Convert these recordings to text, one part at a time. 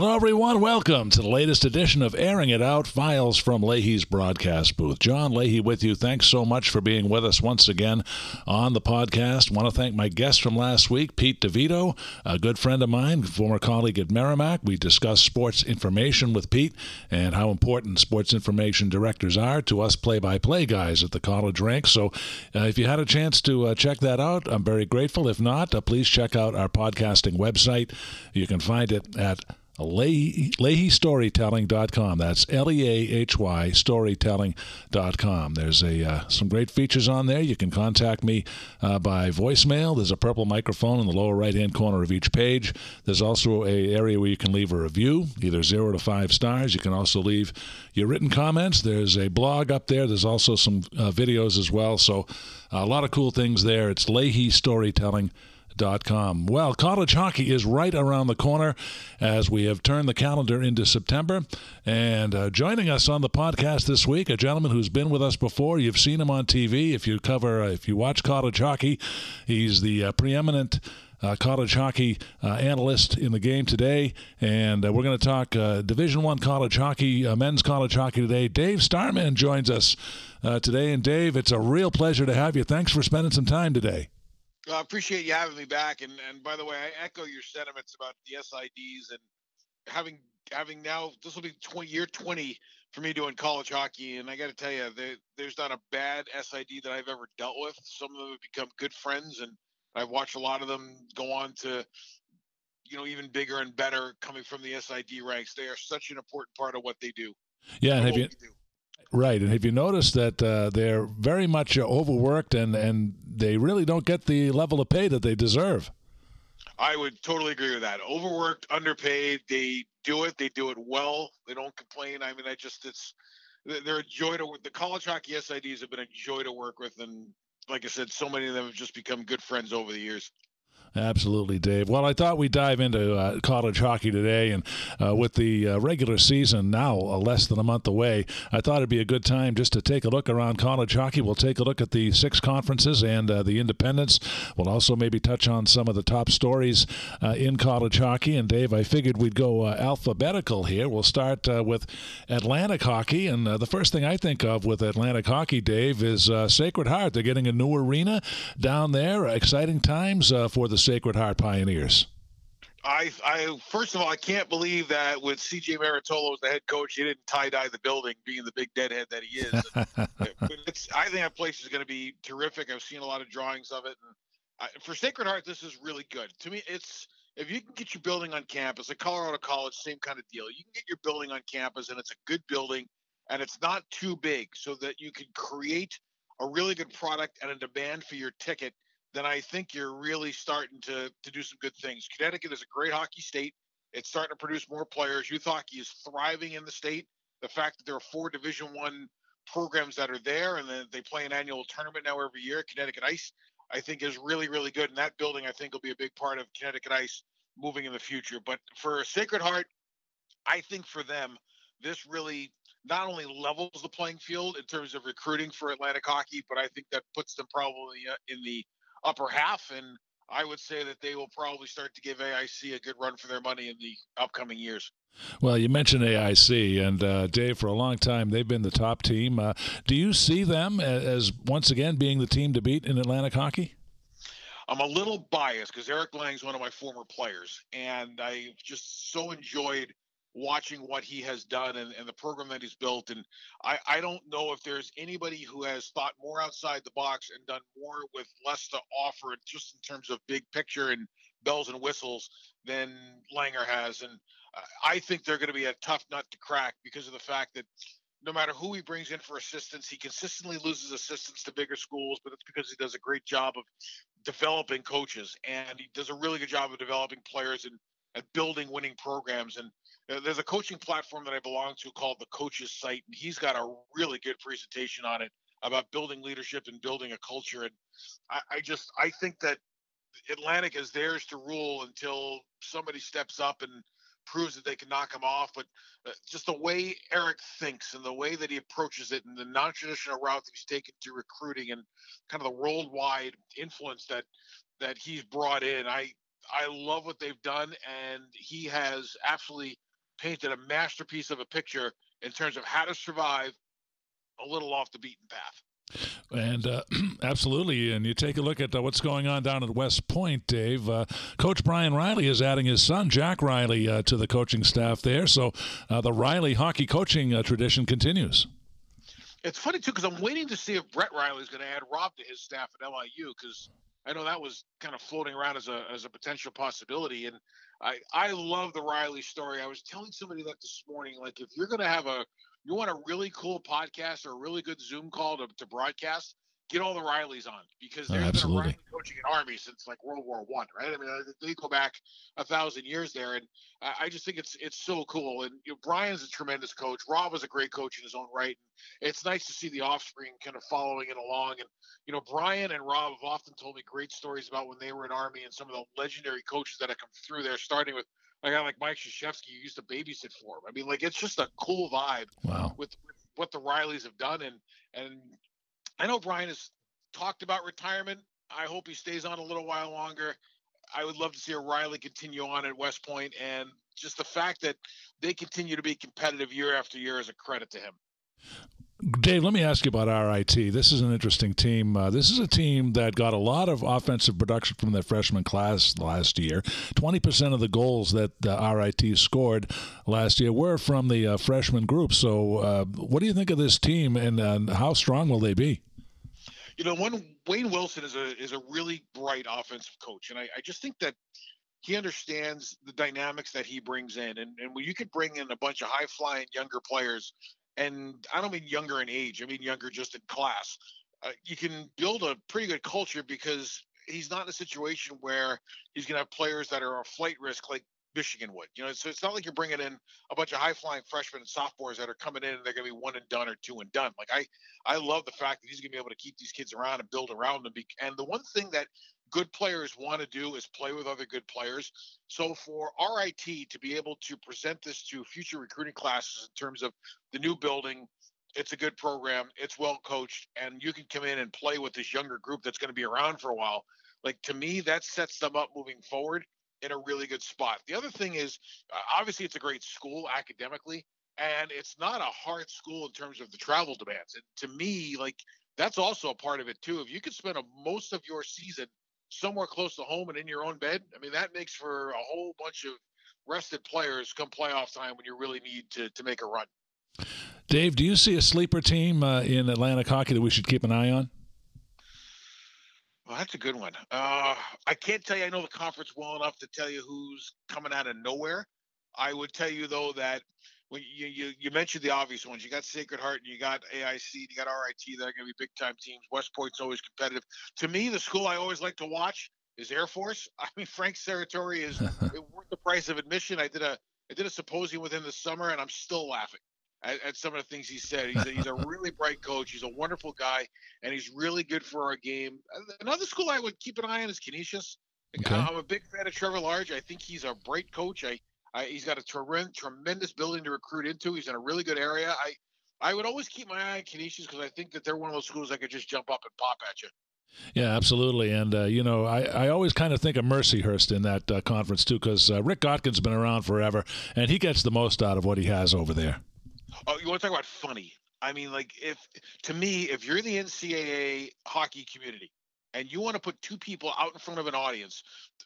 Hello, everyone. Welcome to the latest edition of Airing It Out Files from Leahy's broadcast booth. John Leahy with you. Thanks so much for being with us once again on the podcast. Want to thank my guest from last week, Pete DeVito, a good friend of mine, former colleague at Merrimack. We discussed sports information with Pete and how important sports information directors are to us play by play guys at the college ranks. So uh, if you had a chance to uh, check that out, I'm very grateful. If not, uh, please check out our podcasting website. You can find it at Leahy, LeahyStorytelling.com. That's L-E-A-H-Y Storytelling.com. There's a uh, some great features on there. You can contact me uh, by voicemail. There's a purple microphone in the lower right-hand corner of each page. There's also a area where you can leave a review, either zero to five stars. You can also leave your written comments. There's a blog up there. There's also some uh, videos as well. So a lot of cool things there. It's Leahy Storytelling. Com. Well, college hockey is right around the corner as we have turned the calendar into September. And uh, joining us on the podcast this week, a gentleman who's been with us before. You've seen him on TV. If you cover, uh, if you watch college hockey, he's the uh, preeminent. Uh, college hockey uh, analyst in the game today, and uh, we're going to talk uh, Division One college hockey, uh, men's college hockey today. Dave Starman joins us uh, today, and Dave, it's a real pleasure to have you. Thanks for spending some time today. I appreciate you having me back. And and by the way, I echo your sentiments about the SIDs and having having now this will be 20 year 20 for me doing college hockey. And I got to tell you, there, there's not a bad SID that I've ever dealt with. Some of them have become good friends, and I've watched a lot of them go on to you know even bigger and better coming from the SID ranks. They are such an important part of what they do. Yeah, have you? Right, and have you noticed that uh, they're very much overworked and and they really don't get the level of pay that they deserve? I would totally agree with that. Overworked, underpaid. They do it. They do it well. They don't complain. I mean, I just it's they're a joy to work. The college hockey SIDs have been a joy to work with, and like I said, so many of them have just become good friends over the years. Absolutely, Dave. Well, I thought we'd dive into uh, college hockey today, and uh, with the uh, regular season now uh, less than a month away, I thought it'd be a good time just to take a look around college hockey. We'll take a look at the six conferences and uh, the independents. We'll also maybe touch on some of the top stories uh, in college hockey. And Dave, I figured we'd go alphabetical here. We'll start with Atlantic hockey, and the first thing I think of with Atlantic hockey, Dave, is Sacred Heart. They're getting a new arena down there. Exciting times for the Sacred Heart Pioneers? I, I first of all, I can't believe that with CJ Marottolo as the head coach, he didn't tie dye the building, being the big deadhead that he is. I think that place is going to be terrific. I've seen a lot of drawings of it, and I, for Sacred Heart, this is really good. To me, it's if you can get your building on campus, at Colorado College, same kind of deal. You can get your building on campus, and it's a good building, and it's not too big, so that you can create a really good product and a demand for your ticket then I think you're really starting to to do some good things. Connecticut is a great hockey state. It's starting to produce more players. Youth hockey is thriving in the state. The fact that there are four Division One programs that are there, and then they play an annual tournament now every year. Connecticut Ice, I think, is really really good, and that building I think will be a big part of Connecticut Ice moving in the future. But for Sacred Heart, I think for them, this really not only levels the playing field in terms of recruiting for Atlantic hockey, but I think that puts them probably uh, in the upper half, and I would say that they will probably start to give AIC a good run for their money in the upcoming years. Well, you mentioned AIC, and uh, Dave, for a long time, they've been the top team. Uh, do you see them as, once again, being the team to beat in Atlantic hockey? I'm a little biased because Eric Lang is one of my former players, and I just so enjoyed watching what he has done and, and the program that he's built. And I, I don't know if there's anybody who has thought more outside the box and done more with less to offer, just in terms of big picture and bells and whistles, than Langer has. And I think they're going to be a tough nut to crack because of the fact that no matter who he brings in for assistance, he consistently loses assistants to bigger schools, but it's because he does a great job of developing coaches and he does a really good job of developing players and, and building winning programs. And there's a coaching platform that I belong to called the Coaches Site, and he's got a really good presentation on it about building leadership and building a culture. And I, I just I think that Atlantic is theirs to rule until somebody steps up and proves that they can knock him off. But uh, just the way Eric thinks and the way that he approaches it and the non-traditional route that he's taken to recruiting and kind of the worldwide influence that that he's brought in, I I love what they've done, and he has absolutely painted a masterpiece of a picture in terms of how to survive a little off the beaten path. And uh, absolutely, and you take a look at uh, what's going on down at West Point, Dave. Uh, Coach Brian Riley is adding his son, Jack Riley, uh, to the coaching staff there. So uh, the Riley hockey coaching uh, tradition continues. It's funny too because I'm waiting to see if Brett Riley is going to add Rob to his staff at LIU because I know that was kind of floating around as a as a potential possibility. And I I love the Riley story. I was telling somebody that this morning. Like if you're going to have a you want a really cool podcast or a really good Zoom call to, to broadcast, get all the Rileys on because there's oh, been a Riley coaching an army since like World War One, right? I mean, uh, they go back a thousand years there, and I just think it's it's so cool. And you know, Brian's a tremendous coach. Rob was a great coach in his own right, and it's nice to see the offspring kind of following it along. And you know, Brian and Rob have often told me great stories about when they were in Army and some of the legendary coaches that have come through there, starting with a guy like Mike Krzyzewski who used to babysit for him. I mean, like it's just a cool vibe wow. with, with what the Rileys have done. And and I know Brian has talked about retirement. I hope he stays on a little while longer. I would love to see a Riley continue on at West Point, and just the fact that they continue to be competitive year after year is a credit to him. Dave, let me ask you about RIT. This is an interesting team. Uh, this is a team that got a lot of offensive production from their freshman class last year. 20% of the goals that uh, RIT scored last year were from the uh, freshman group. So, uh, what do you think of this team and, and how strong will they be? You know, one Wayne Wilson is a is a really bright offensive coach, and I, I just think that he understands the dynamics that he brings in. And, and when you could bring in a bunch of high flying younger players and I don't mean younger in age, I mean younger just in class. Uh, you can build a pretty good culture because he's not in a situation where he's going to have players that are a flight risk like Michigan would. You know, so it's not like you're bringing in a bunch of high flying freshmen and sophomores that are coming in and they're going to be one and done or two and done. Like I, I love the fact that he's going to be able to keep these kids around and build around them. And the one thing that good players want to do is play with other good players. So for RIT to be able to present this to future recruiting classes in terms of the new building, it's a good program, it's well coached, and you can come in and play with this younger group that's going to be around for a while. Like to me, that sets them up moving forward in a really good spot. The other thing is, uh, obviously, it's a great school academically, and it's not a hard school in terms of the travel demands. And to me, like that's also a part of it too. If you could spend a, most of your season somewhere close to home and in your own bed, I mean, that makes for a whole bunch of rested players come playoff time when you really need to, to make a run. Dave, do you see a sleeper team uh, in Atlantic hockey that we should keep an eye on? Well, that's a good one. Uh, I can't tell you I know the conference well enough to tell you who's coming out of nowhere. I would tell you though that when you, you, you mentioned the obvious ones, you got Sacred Heart and you got AIC, and you got RIT. that are going to be big time teams. West Point's always competitive. To me, the school I always like to watch is Air Force. I mean, Frank Serratore is worth the price of admission. I did a I did a symposium with him this summer, and I'm still laughing at, at some of the things he said. He's a, he's a really bright coach. He's a wonderful guy, and he's really good for our game. Another school I would keep an eye on is Canisius. Okay. I'm a big fan of Trevor Large. I think he's a bright coach. I I, he's got a ter- tremendous building to recruit into. He's in a really good area. I I would always keep my eye on Canisius because I think that they're one of those schools that could just jump up and pop at you. Yeah, absolutely. And, uh, you know, I, I always kind of think of Mercyhurst in that uh, conference, too, because uh, Rick Gotkin's been around forever, and he gets the most out of what he has over there. Oh, you want to talk about funny? I mean, like, if to me, if you're the NCAA hockey community and you want to put two people out in front of an audience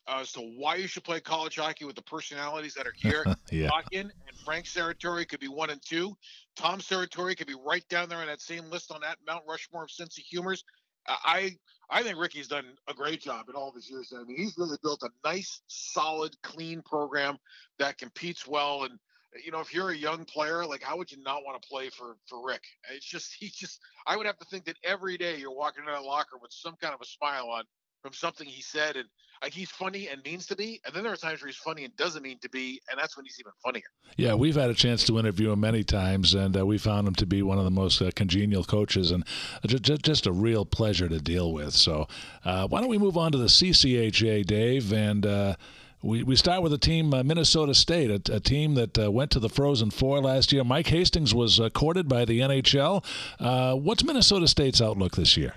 uh, as to why you should play college hockey with the personalities that are here, yeah. And Frank Serratore could be one and two. Tom Serratore could be right down there on that same list on that Mount Rushmore of sense of humors. I I think Ricky's done a great job in all of his years. I mean, he's really built a nice, solid, clean program that competes well. And you know, if you're a young player, like how would you not want to play for for Rick? It's just he just I would have to think that every day you're walking in that locker with some kind of a smile on from something he said and like he's funny and means to be and then there are times where he's funny and doesn't mean to be and that's when he's even funnier yeah we've had a chance to interview him many times and uh, we found him to be one of the most uh, congenial coaches and just, just a real pleasure to deal with so uh, why don't we move on to the ccha dave and uh, we, we start with a team, uh, Minnesota State, a, a team that uh, went to the Frozen Four last year. Mike Hastings was uh, courted by the NHL. Uh, what's Minnesota State's outlook this year?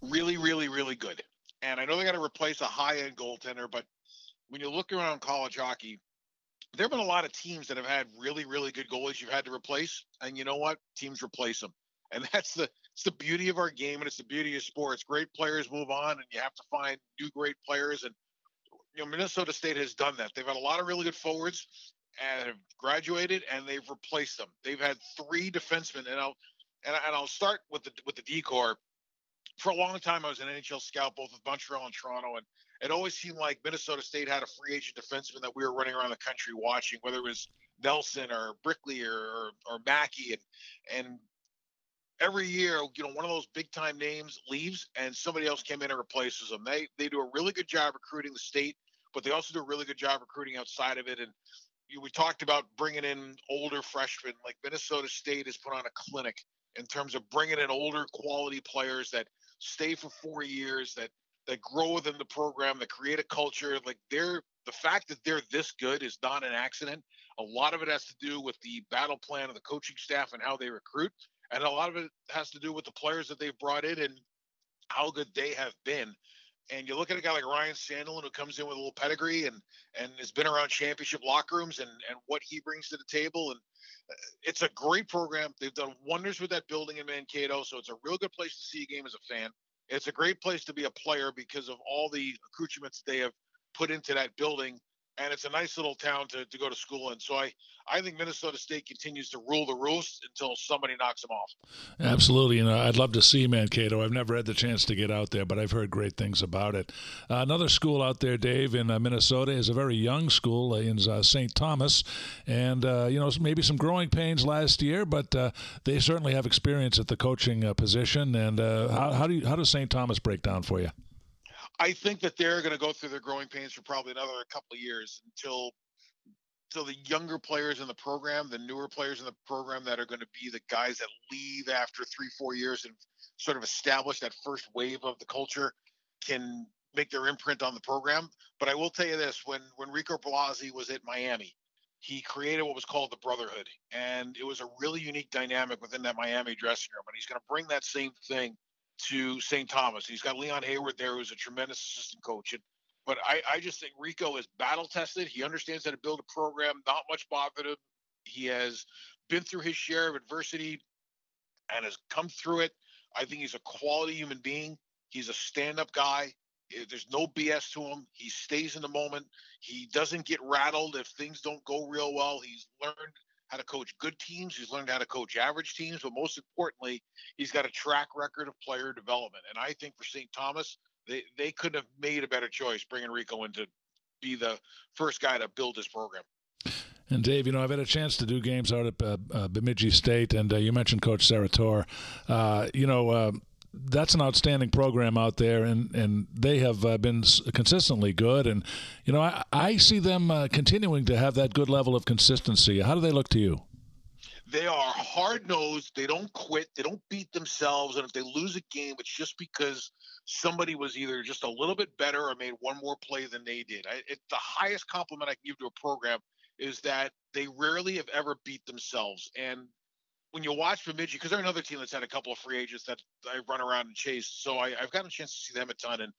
Really, really, really good. And I know they got to replace a high end goaltender, but when you look around college hockey, there have been a lot of teams that have had really, really good goalies you've had to replace, and you know what? Teams replace them, and that's the it's the beauty of our game, and it's the beauty of sports. Great players move on, and you have to find new great players. And you know, Minnesota State has done that. They've had a lot of really good forwards and have graduated, and they've replaced them. They've had three defensemen, and I'll and, and I'll start with the with the D corps. For a long time, I was an NHL scout, both with Montreal and Toronto, and it always seemed like Minnesota State had a free agent defenseman that we were running around the country watching, whether it was Nelson or Brickley or or, or Mackey, and and every year, you know, one of those big time names leaves and somebody else came in and replaces them. They they do a really good job recruiting the state, but they also do a really good job recruiting outside of it. And you, we talked about bringing in older freshmen. Like Minnesota State has put on a clinic in terms of bringing in older quality players that stay for four years, that that grow within the program, that create a culture. Like they're the fact that they're this good is not an accident. A lot of it has to do with the battle plan of the coaching staff and how they recruit and a lot of it has to do with the players that they've brought in and how good they have been. And you look at a guy like Ryan Sandelin who comes in with a little pedigree and and has been around championship locker rooms and and what he brings to the table. And uh, it's a great program. They've done wonders with that building in Mankato, so it's a real good place to see a game as a fan. It's a great place to be a player because of all the accoutrements they have put into that building and it's a nice little town to, to go to school in. So I, I think Minnesota State continues to rule the roost until somebody knocks them off. Absolutely. You know, I'd love to see Mankato. I've never had the chance to get out there, but I've heard great things about it. Uh, another school out there, Dave, in uh, Minnesota is a very young school uh, in uh, St. Thomas. And, uh, you know, maybe some growing pains last year, but uh, they certainly have experience at the coaching position. And how, how, do you, how does St. Thomas break down for you? I think that they're going to go through their growing pains for probably another couple of years until until the younger players in the program, the newer players in the program that are going to be the guys that leave after three, four years and sort of establish that first wave of the culture can make their imprint on the program. But I will tell you this: when when Rico Blasi was at Miami, he created what was called the Brotherhood, and it was a really unique dynamic within that Miami dressing room. And he's going to bring that same thing to St. Thomas. He's got Leon Hayward there, who's a tremendous assistant coach. And, but I, I just think Rico is battle tested. He understands how to build a program. Not much bothered him. He has been through his share of adversity and has come through it. I think he's a quality human being. He's a stand-up guy. Eh, there's no BS to him. He stays in the moment. He doesn't get rattled if things don't go real well. He's learned how to coach good teams. He's learned how to coach average teams, but most importantly, he's got a track record of player development. And I think for St. Thomas, they, they couldn't have made a better choice bringing Rico in to be the first guy to build this program. And Dave, you know, I've had a chance to do games out at uh, uh, Bemidji State, and uh, you mentioned Coach Serratore. Uh, you know, uh, that's an outstanding program out there, and, and they have uh, been consistently good. And, you know, I, I see them uh, continuing to have that good level of consistency. How do they look to you? They are hard nosed. They don't quit. They don't beat themselves. And if they lose a game, it's just because somebody was either just a little bit better or made one more play than they did. I, the highest compliment I can give to a program is that they rarely have ever beat themselves. And when you watch Bemidji, because they're another team that's had a couple of free agents that I run around and chase, so I, have gotten a chance to see them a ton. And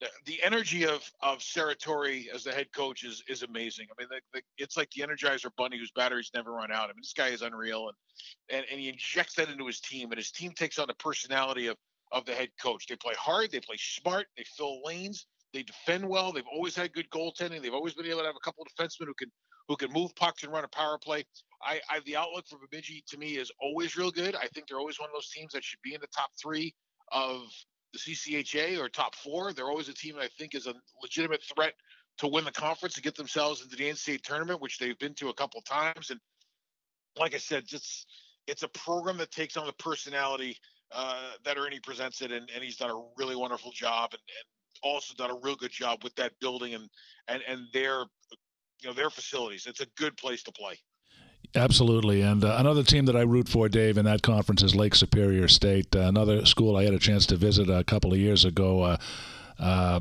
the, the energy of of Serratore as the head coach is is amazing. I mean, the, the, it's like the Energizer Bunny whose batteries never run out. I mean, this guy is unreal, and, and and he injects that into his team, and his team takes on the personality of of the head coach. They play hard, they play smart, they fill lanes, they defend well. They've always had good goaltending. They've always been able to have a couple of defensemen who can who can move pucks and run a power play. I, I the outlook for Bemidji to me is always real good. I think they're always one of those teams that should be in the top three of the CCHA or top four. They're always a team that I think is a legitimate threat to win the conference to get themselves into the NCAA tournament, which they've been to a couple times. And like I said, just it's a program that takes on the personality uh, that Ernie presents it, and, and he's done a really wonderful job, and, and also done a real good job with that building and and and their you know their facilities. It's a good place to play. Absolutely. And uh, another team that I root for, Dave, in that conference is Lake Superior State. Uh, another school I had a chance to visit a couple of years ago. Uh, uh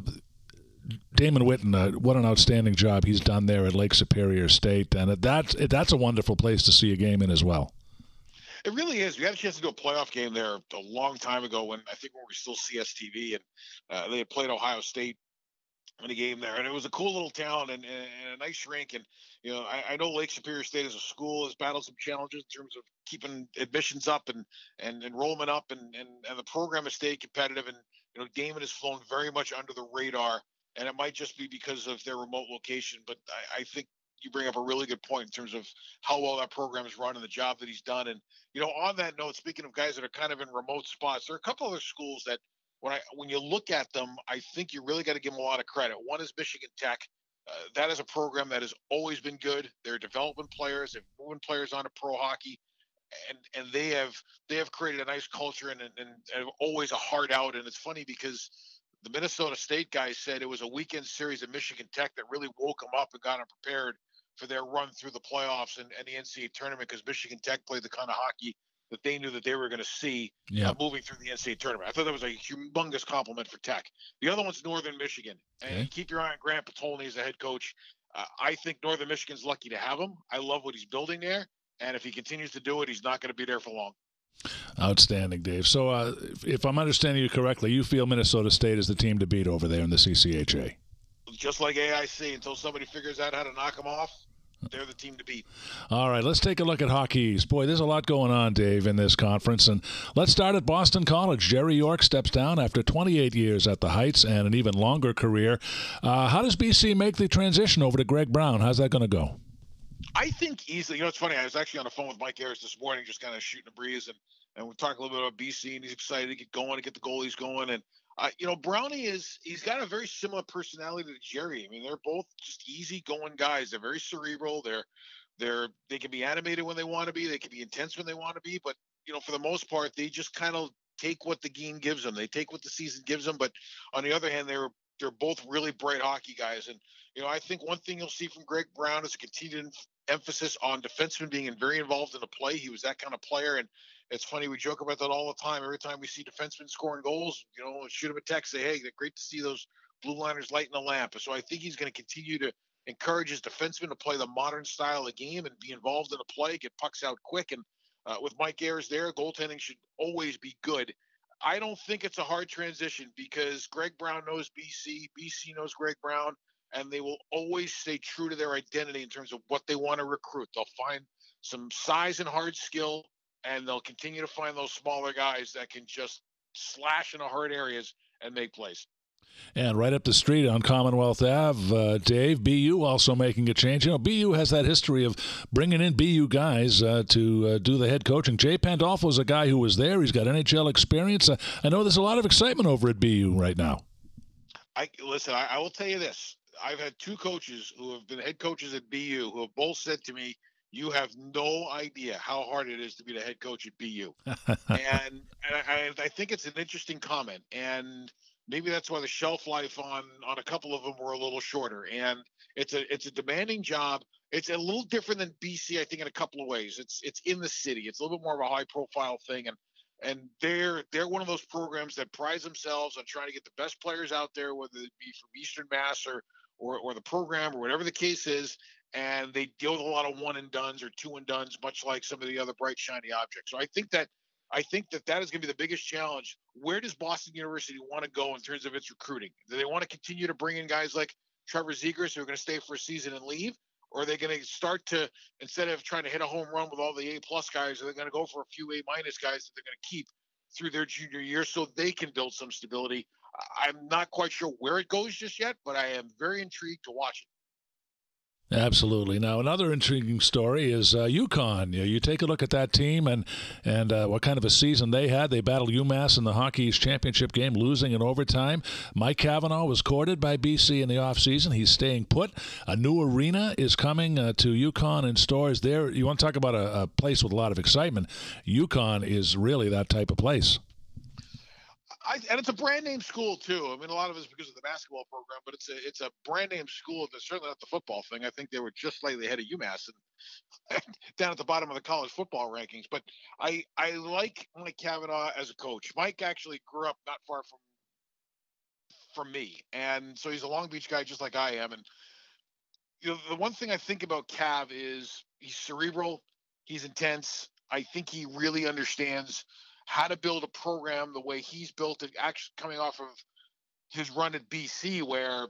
Damon Whitten, uh, what an outstanding job he's done there at Lake Superior State. And that's, that's a wonderful place to see a game in as well. It really is. We had a chance to do a playoff game there a long time ago when I think when we were still CSTV and uh, they had played Ohio State in a game there, and it was a cool little town and, and, a nice rink. And you know, I, I, know Lake Superior State as a school has battled some challenges in terms of keeping admissions up and and enrollment up, and and, and the program has stayed competitive. And you know, Damon has flown very much under the radar, and it might just be because of their remote location. But I, I think you bring up a really good point in terms of how well that program is run and the job that he's done. And you know, on that note, speaking of guys that are kind of in remote spots, there are a couple other schools that when I when you look at them, I think you really got to give them a lot of credit. One is Michigan Tech. Uh, that is a program that has always been good. They're developing players, they're moving players onto pro hockey, and and they have they have created a nice culture and and, and always a heart out. And it's funny because the Minnesota State guys said it was a weekend series at Michigan Tech that really woke them up and got them prepared for their run through the playoffs and, and the NCAA tournament because Michigan Tech played the kind of hockey that they knew that they were going to see yeah. uh, moving through the NCAA tournament. I thought that was a humongous compliment for Tech. The other one's Northern Michigan, and okay. keep your eye on Grant Potulny as a head coach. Uh, I think Northern Michigan's lucky to have him. I love what he's building there, and if he continues to do it, he's not going to be there for long. Outstanding, Dave. So, uh, if I'm understanding you correctly, you feel Minnesota State is the team to beat over there in the CCHA. Just like AIC, until somebody figures out how to knock them off, they're the team to beat. All right, let's take a look at Hockey East. Boy, there's a lot going on, Dave, in this conference. And let's start at Boston College. Jerry York steps down after 28 years at the Heights and an even longer career. Uh, how does BC make the transition over to Greg Brown? How's that going to go? I think easily. You know, it's funny. I was actually on the phone with Mike Ayers this morning, just kind of shooting a breeze, and and we're talking a little bit about BC, and he's excited to get going, to get the goalies going, and uh, you know, Brownie is he's got a very similar personality to Jerry. I mean, they're both just easy going guys. They're very cerebral. They're they're they can be animated when they want to be. They can be intense when they want to be. But you know, for the most part, they just kind of take what the game gives them. They take what the season gives them. But on the other hand, they're they're both really bright hockey guys. And you know, I think one thing you'll see from Greg Brown is a continued emphasis on defensemen being very involved in the play. He was that kind of player, and it's funny we joke about that all the time. Every time we see defensemen scoring goals, you know, shoot him a text, say, "Hey, great to see those blue liners lighting the lamp." So I think he's going to continue to encourage his defensemen to play the modern style of game and be involved in the play, get pucks out quick. And uh, with Mike Ayers there, goaltending should always be good. I don't think it's a hard transition because Greg Brown knows BC, BC knows Greg Brown, and they will always stay true to their identity in terms of what they want to recruit. They'll find some size and hard skill and they'll continue to find those smaller guys that can just slash in the hard areas and make plays. And right up the street on Commonwealth Ave, uh, Dave, BU also making a change. You know, BU has that history of bringing in BU guys uh, to uh, do the head coaching. Jay Pandolfo is a guy who was there. He's got NHL experience. Uh, I know there's a lot of excitement over at BU right now. I listen. I, I will tell you this. I've had two coaches who have been head coaches at BU who have both said to me, you have no idea how hard it is to be the head coach at BU. and, and I, I, think it's an interesting comment. And maybe that's why the shelf life on on a couple of them were a little shorter. And it's a it's a demanding job. It's a little different than BC, I think, in a couple of ways. It's it's in the city. It's a little bit more of a high profile thing. And and they're they're one of those programs that prize themselves on trying to get the best players out there, whether it be from Eastern Mass or or, or the program or whatever the case is, and they deal with a lot of one and duns or two and duns, much like some of the other bright shiny objects. So I think that I think that that is going to be the biggest challenge. Where does Boston University want to go in terms of its recruiting? Do they want to continue to bring in guys like Trevor Zegras who are going to stay for a season and leave? Or are they going to start to instead of trying to hit a home run with all the A plus guys, are they going to go for a few A minus guys that they're going to keep through their junior year so they can build some stability? I'm not quite sure where it goes just yet, but I am very intrigued to watch it. Absolutely. Now, another intriguing story is uh, UConn. You, you, take a look at that team and and uh, what kind of a season they had. They battled UMass in the Hockey East Championship game, losing in overtime. Mike Cavanaugh was courted by BC in the offseason. He's staying put. A new arena is coming uh, to UConn in Storrs there. You want to talk about a, a place with a lot of excitement? UConn is really that type of place. I, and it's a brand name school too. I mean, a lot of it's because of the basketball program, but it's a it's a brand name school. That's certainly not the football thing. I think they were just slightly ahead of UMass and down at the bottom of the college football rankings. But I I like Mike Cavanaugh as a coach. Mike actually grew up not far from from me, and so he's a Long Beach guy just like I am. And you know, the one thing I think about Cav is he's cerebral, he's intense. I think he really understands how to build a program the way he's built it, actually coming off of his run at BC, where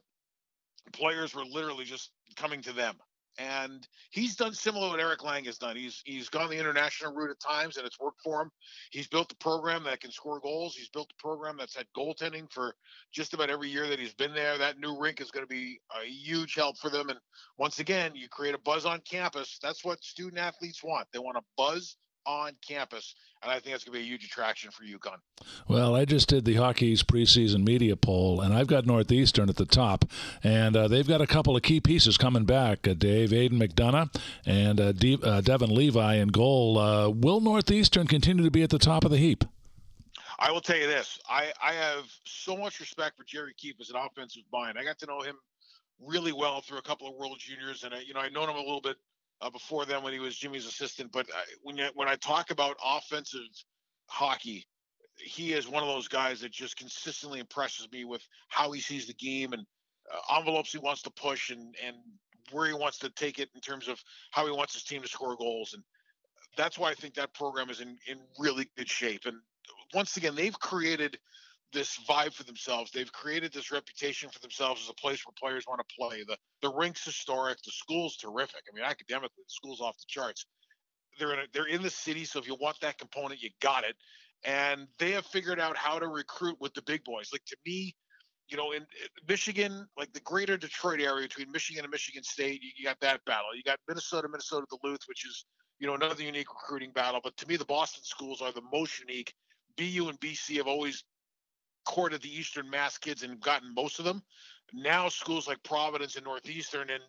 players were literally just coming to them. And he's done similar what Eric Lang has done. He's he's gone the international route at times, and it's worked for him. He's built a program that can score goals. He's built a program that's had goaltending for just about every year that he's been there. That new rink is going to be a huge help for them. And once again, you create a buzz on campus. That's what student athletes want. They want a buzz on campus, and I think that's going to be a huge attraction for UConn. Well, I just did the Hockey East preseason media poll, and I've got Northeastern at the top, and uh, they've got a couple of key pieces coming back. Uh, Dave Aidan McDonough and uh, De- uh, Devin Levi in goal. Uh, will Northeastern continue to be at the top of the heap? I will tell you this: I, I have so much respect for Jerry Keefe as an offensive mind. I got to know him really well through a couple of World Juniors, and I, you know I known him a little bit uh, before then when he was Jimmy's assistant. But I, when you, when I talk about offensive hockey, he is one of those guys that just consistently impresses me with how he sees the game and uh, envelopes he wants to push and and where he wants to take it in terms of how he wants his team to score goals and that's why I think that program is in in really good shape and once again they've created this vibe for themselves. They've created this reputation for themselves as a place where players want to play. The the rink's historic. The school's terrific. I mean, academically, the school's off the charts. They're in a, they're in the city, so if you want that component, you got it. And they have figured out how to recruit with the big boys. Like to me, you know, in Michigan, like the greater Detroit area between Michigan and Michigan State, you, you got that battle. You got Minnesota, Minnesota Duluth, which is you know another unique recruiting battle. But to me, the Boston schools are the most unique. BU and BC have always courted the Eastern Mass kids and gotten most of them. Now schools like Providence and Northeastern and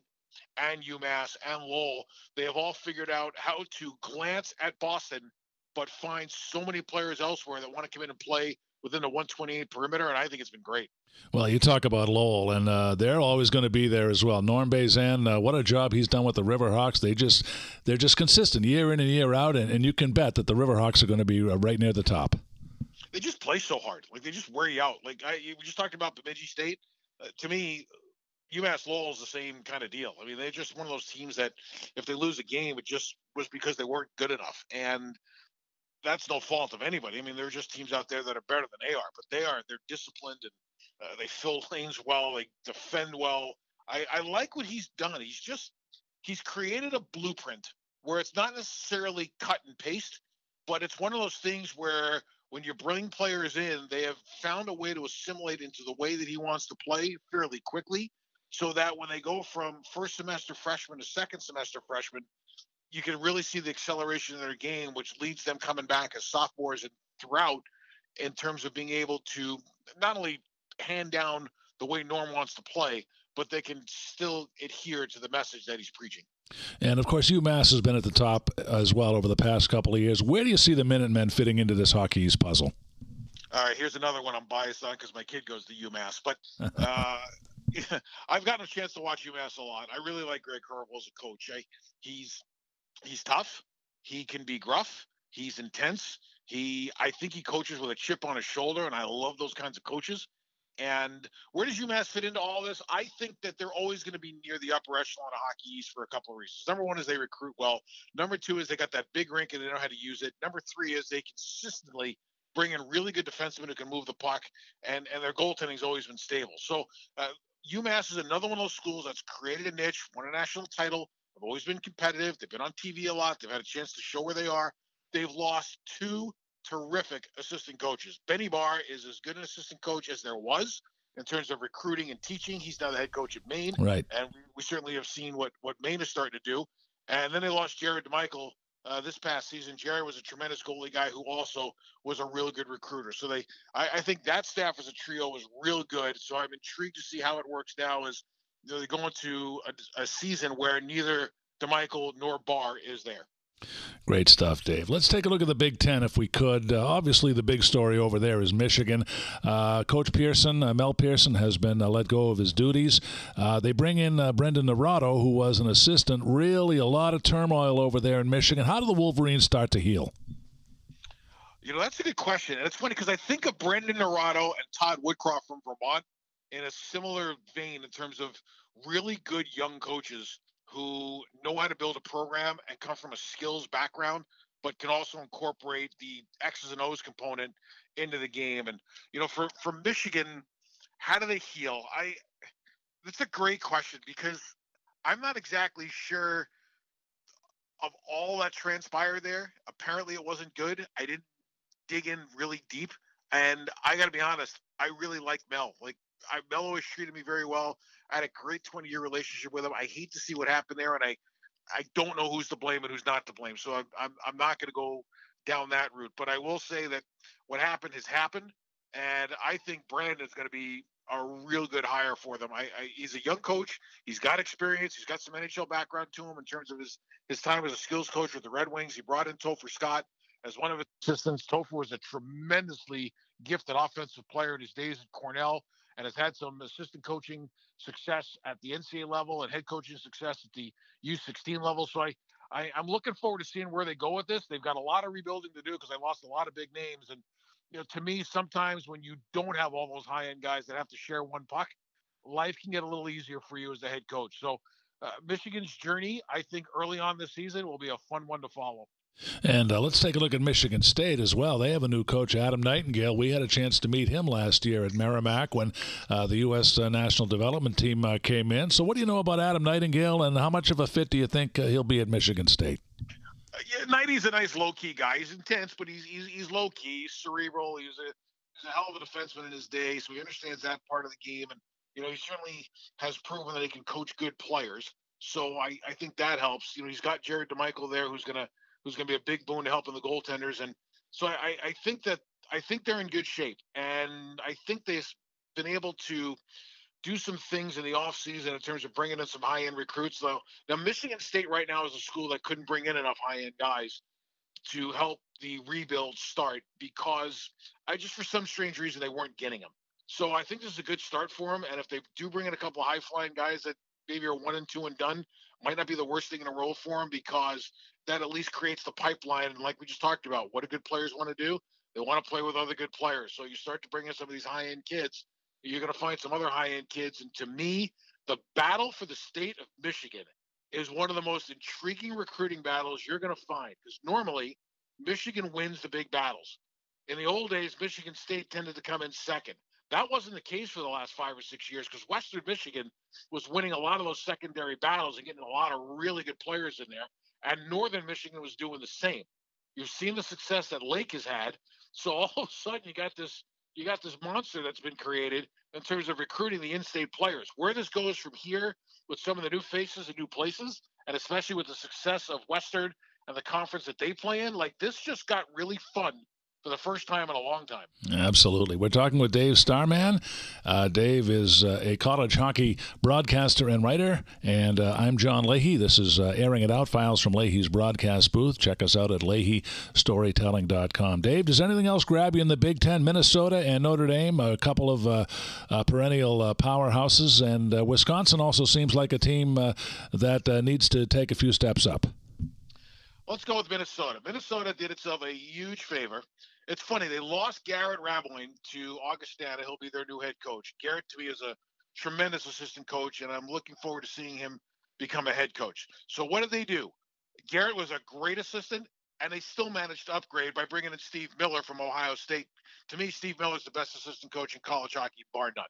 and UMass and Lowell, they have all figured out how to glance at Boston, but find so many players elsewhere that want to come in and play within the 128 perimeter, and I think it's been great. Well, you talk about Lowell, and uh, they're always going to be there as well. Norm Bazin, uh, what a job he's done with the Riverhawks. They just they're just consistent year in and year out, and, and you can bet that the Riverhawks are going to be uh, right near the top they just play so hard. Like they just wear you out. Like I, we just talked about Bemidji State. Uh, to me, UMass Lowell is the same kind of deal. I mean, they're just one of those teams that if they lose a game, it just was because they weren't good enough. And that's no fault of anybody. I mean, there are just teams out there that are better than they are, but they are. They're disciplined and uh, they fill lanes well. They defend well. I, I like what he's done. He's just he's created a blueprint where it's not necessarily cut and paste, but it's one of those things where when you bring players in, they have found a way to assimilate into the way that he wants to play fairly quickly, so that when they go from first semester freshman to second semester freshman, you can really see the acceleration in their game, which leads them coming back as sophomores and throughout in terms of being able to not only hand down the way Norm wants to play, but they can still adhere to the message that he's preaching. And of course, UMass has been at the top as well over the past couple of years. Where do you see the Minutemen fitting into this Hockey East puzzle? All right, here's another one I'm biased on because my kid goes to UMass. But uh, I've gotten a chance to watch UMass a lot. I really like Greg Carvel as a coach. I, he's he's tough. He can be gruff. He's intense. He I think he coaches with a chip on his shoulder, and I love those kinds of coaches. And where does UMass fit into all this? I think that they're always going to be near the upper echelon of Hockey East for a couple of reasons. Number one is they recruit well. Number two is they got that big rink and they know how to use it. Number three is they consistently bring in really good defensemen who can move the puck, and and their goaltending's always been stable. So uh, UMass is another one of those schools that's created a niche, won a national title. Have always been competitive. They've been on TV a lot. They've had a chance to show where they are. They've lost two terrific assistant coaches. Benny Barr is as good an assistant coach as there was in terms of recruiting and teaching. He's now the head coach at Maine. Right. And we, we certainly have seen what, what Maine is starting to do. And then they lost Jared DeMichiel uh, this past season. Jared was a tremendous goalie guy who also was a real good recruiter. So they, I, I think that staff as a trio was real good. So I'm intrigued to see how it works now as you know, they go into a, a season where neither DeMichiel nor Barr is there. Great stuff, Dave. Let's take a look at the Big Ten if we could. Uh, obviously, the big story over there is Michigan. Uh, Coach Pearson, uh, Mel Pearson, has been uh, let go of his duties. Uh, they bring in uh, Brandon Naurato, who was an assistant. Really, a lot of turmoil over there in Michigan. How do the Wolverines start to heal? You know, that's a good question. And it's funny because I think of Brandon Naurato and Todd Woodcroft from Vermont in a similar vein in terms of really good young coaches who know how to build a program and come from a skills background, but can also incorporate the X's and O's component into the game. And you know, for for Michigan, how do they heal? I That's a great question because I'm not exactly sure of all that transpired there. Apparently, it wasn't good. I didn't dig in really deep, and I got to be honest. I really like Mel. Like I, Mel always treated me very well. I had a great 20 year relationship with him. I hate to see what happened there, and I I don't know who's to blame and who's not to blame. So I'm I'm, I'm not going to go down that route. But I will say that what happened has happened, and I think Brandon's going to be a real good hire for them. I, I, he's a young coach. He's got experience. He's got some NHL background to him in terms of his his time as a skills coach with the Red Wings. He brought in Topher Scott as one of his assistants. Topher was a tremendously gifted offensive player in his days at Cornell and has had some assistant coaching success at the NCAA level and head coaching success at the U16 level. So I, I am looking forward to seeing where they go with this. They've got a lot of rebuilding to do because they lost a lot of big names. And you know, to me, sometimes when you don't have all those high end guys that have to share one puck, life can get a little easier for you as a head coach. So uh, Michigan's journey, I think, early on this season will be a fun one to follow. And uh, let's take a look at Michigan State as well. They have a new coach, Adam Nightingale. We had a chance to meet him last year at Merrimack when uh, the U.S. Uh, national development team uh, came in. So, what do you know about Adam Nightingale, and how much of a fit do you think uh, he'll be at Michigan State? Uh, yeah, Nighty's a nice low key guy. He's intense, but he's he's, he's low key, he's cerebral. He's a he's a hell of a defenseman in his day, so he understands that part of the game. And you know, he certainly has proven that he can coach good players. So I, I think that helps. You know, he's got Jared DeMichiel there, who's gonna who's going to be a big boon to helping the goaltenders. And so I, I think that I think they're in good shape, and I think they've been able to do some things in the offseason in terms of bringing in some high end recruits. Though now Michigan State right now is a school that couldn't bring in enough high end guys to help the rebuild start because I just for some strange reason they weren't getting them. So I think this is a good start for them. And if they do bring in a couple high flying guys that maybe are one and two and done, might not be the worst thing in the world for them because that at least creates the pipeline. And like we just talked about, what do good players want to do? They want to play with other good players. So you start to bring in some of these high end kids. You're going to find some other high end kids. And to me, the battle for the state of Michigan is one of the most intriguing recruiting battles you're going to find because normally Michigan wins the big battles. In the old days, Michigan State tended to come in second. That wasn't the case for the last five or six years because Western Michigan was winning a lot of those secondary battles and getting a lot of really good players in there and Northern Michigan was doing the same. You've seen the success that Lake has had, so all of a sudden you got this you got this monster that's been created in terms of recruiting the in-state players. Where this goes from here with some of the new faces and new places, and especially with the success of Western and the conference that they play in, like this just got really fun for the first time in a long time. Absolutely. We're talking with Dave Starman. Uh, Dave is uh, a college hockey broadcaster and writer, and uh, I'm John Leahy. This is uh, Airing It Out Files from Leahy's broadcast booth. Check us out at LeahyStorytelling.com. Dave, does anything else grab you in the Big Ten? Minnesota and Notre Dame, a couple of uh, uh, perennial powerhouses, and Wisconsin also seems like a team that needs to take a few steps up. Let's go with Minnesota. Minnesota did itself a huge favor it's funny they lost Garrett Raboin to Augustana. He'll be their new head coach. Garrett to me is a tremendous assistant coach, and I'm looking forward to seeing him become a head coach. So what did they do? Garrett was a great assistant, and they still managed to upgrade by bringing in Steve Miller from Ohio State. To me, Steve Miller is the best assistant coach in college hockey, bar none.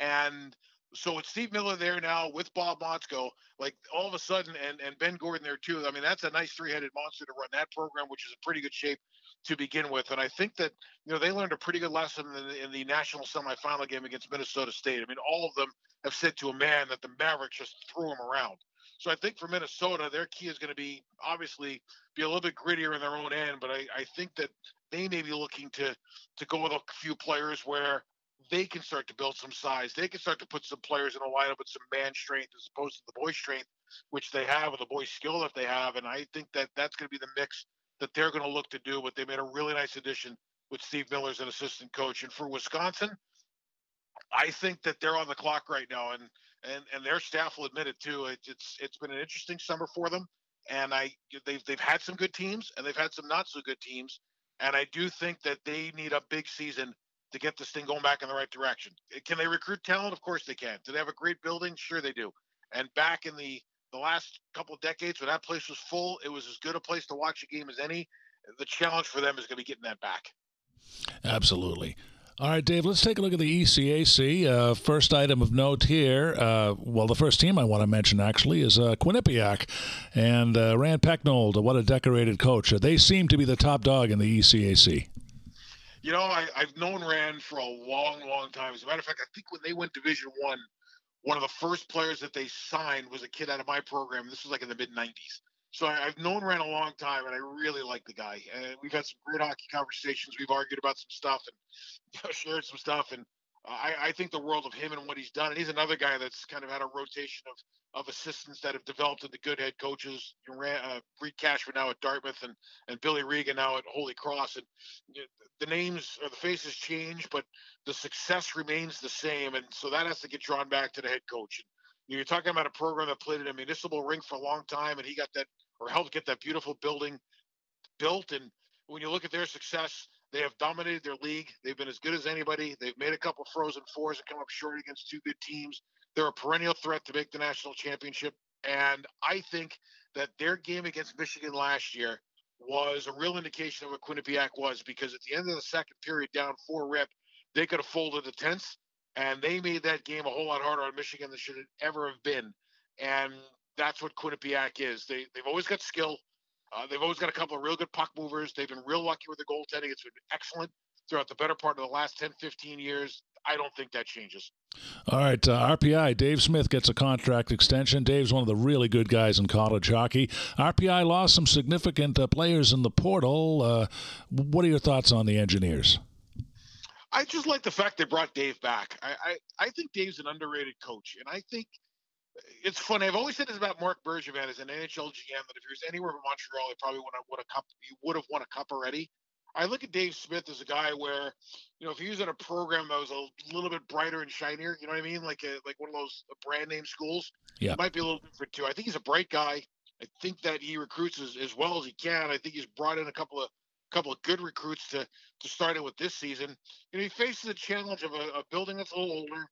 And so with Steve Miller there now, with Bob Motzko, like all of a sudden, and and Ben Gordon there too. I mean, that's a nice three-headed monster to run that program, which is in pretty good shape to begin with. And I think that you know they learned a pretty good lesson in the, in the national semifinal game against Minnesota State. I mean, all of them have said to a man that the Mavericks just threw them around. So I think for Minnesota, their key is going to be obviously be a little bit grittier in their own end. But I, I think that they may be looking to to go with a few players where they can start to build some size. They can start to put some players in a lineup with some man strength as opposed to the boy strength, which they have, or the boy skill that they have. And I think that that's going to be the mix that they're going to look to do. But they made a really nice addition with Steve Miller as an assistant coach. And for Wisconsin, I think that they're on the clock right now, and and and their staff will admit it too. It, it's it's been an interesting summer for them, and I they've they've had some good teams and they've had some not so good teams, and I do think that they need a big season to get this thing going back in the right direction. Can they recruit talent? Of course they can. Do they have a great building? Sure they do. And back in the the last couple of decades when that place was full, it was as good a place to watch a game as any. The challenge for them is going to be getting that back. Absolutely. All right, Dave, let's take a look at the ECAC. Uh, first item of note here, uh, well, the first team I want to mention actually is uh, Quinnipiac and uh, Rand Pecknold. What a decorated coach. they seem to be the top dog in the ECAC. You know, I, have known Rand for a long, long time. As a matter of fact, I think when they went Division One, one of the first players that they signed was a kid out of my program. This was like in the mid 90s. So I, have known Rand a long time, and I really like the guy. And we've had some great hockey conversations. We've argued about some stuff and you know, shared some stuff. And I, I, think the world of him and what he's done. And he's another guy that's kind of had a rotation of of assistants that have developed into good head coaches. You ran, uh, Reed Cashman now at Dartmouth and and Billy Riga now at Holy Cross. And you know, the names or the faces change, but the success remains the same. And so that has to get drawn back to the head coach. And, you're talking about a program that played in a municipal rink for a long time, and he got that or helped get that beautiful building built. And when you look at their success, they have dominated their league. They've been as good as anybody. They've made a couple frozen fours and come up short against two good teams. They're a perennial threat to make the national championship. And I think that their game against Michigan last year was a real indication of what Quinnipiac was because at the end of the second period, down four rip, they could have folded the tents. And they made that game a whole lot harder on Michigan than should it ever have been. And that's what Quinnipiac is. They, they've always got skill. Uh, they've always got a couple of real good puck movers. They've been real lucky with the goaltending. It's been excellent throughout the better part of the last 10, 15 years. I don't think that changes. All right, uh, RPI, Dave Smith gets a contract extension. Dave's one of the really good guys in college hockey. RPI lost some significant uh, players in the portal. Uh, what are your thoughts on the Engineers? I just like the fact they brought Dave back. I, I, I think Dave's an underrated coach, and I think – it's funny. I've always said this about Marc Bergevin as an NHL GM that if he was anywhere but Montreal, he probably would have won a cup. He would have won a cup already. I look at Dave Smith as a guy where, you know, if he was in a program that was a little bit brighter and shinier, you know what I mean, like a, like one of those brand name schools, yeah, it might be a little different too. I think he's a bright guy. I think that he recruits as, as well as he can. I think he's brought in a couple of couple of good recruits to to start it with this season. You know, he faces the challenge of a, a building that's a little older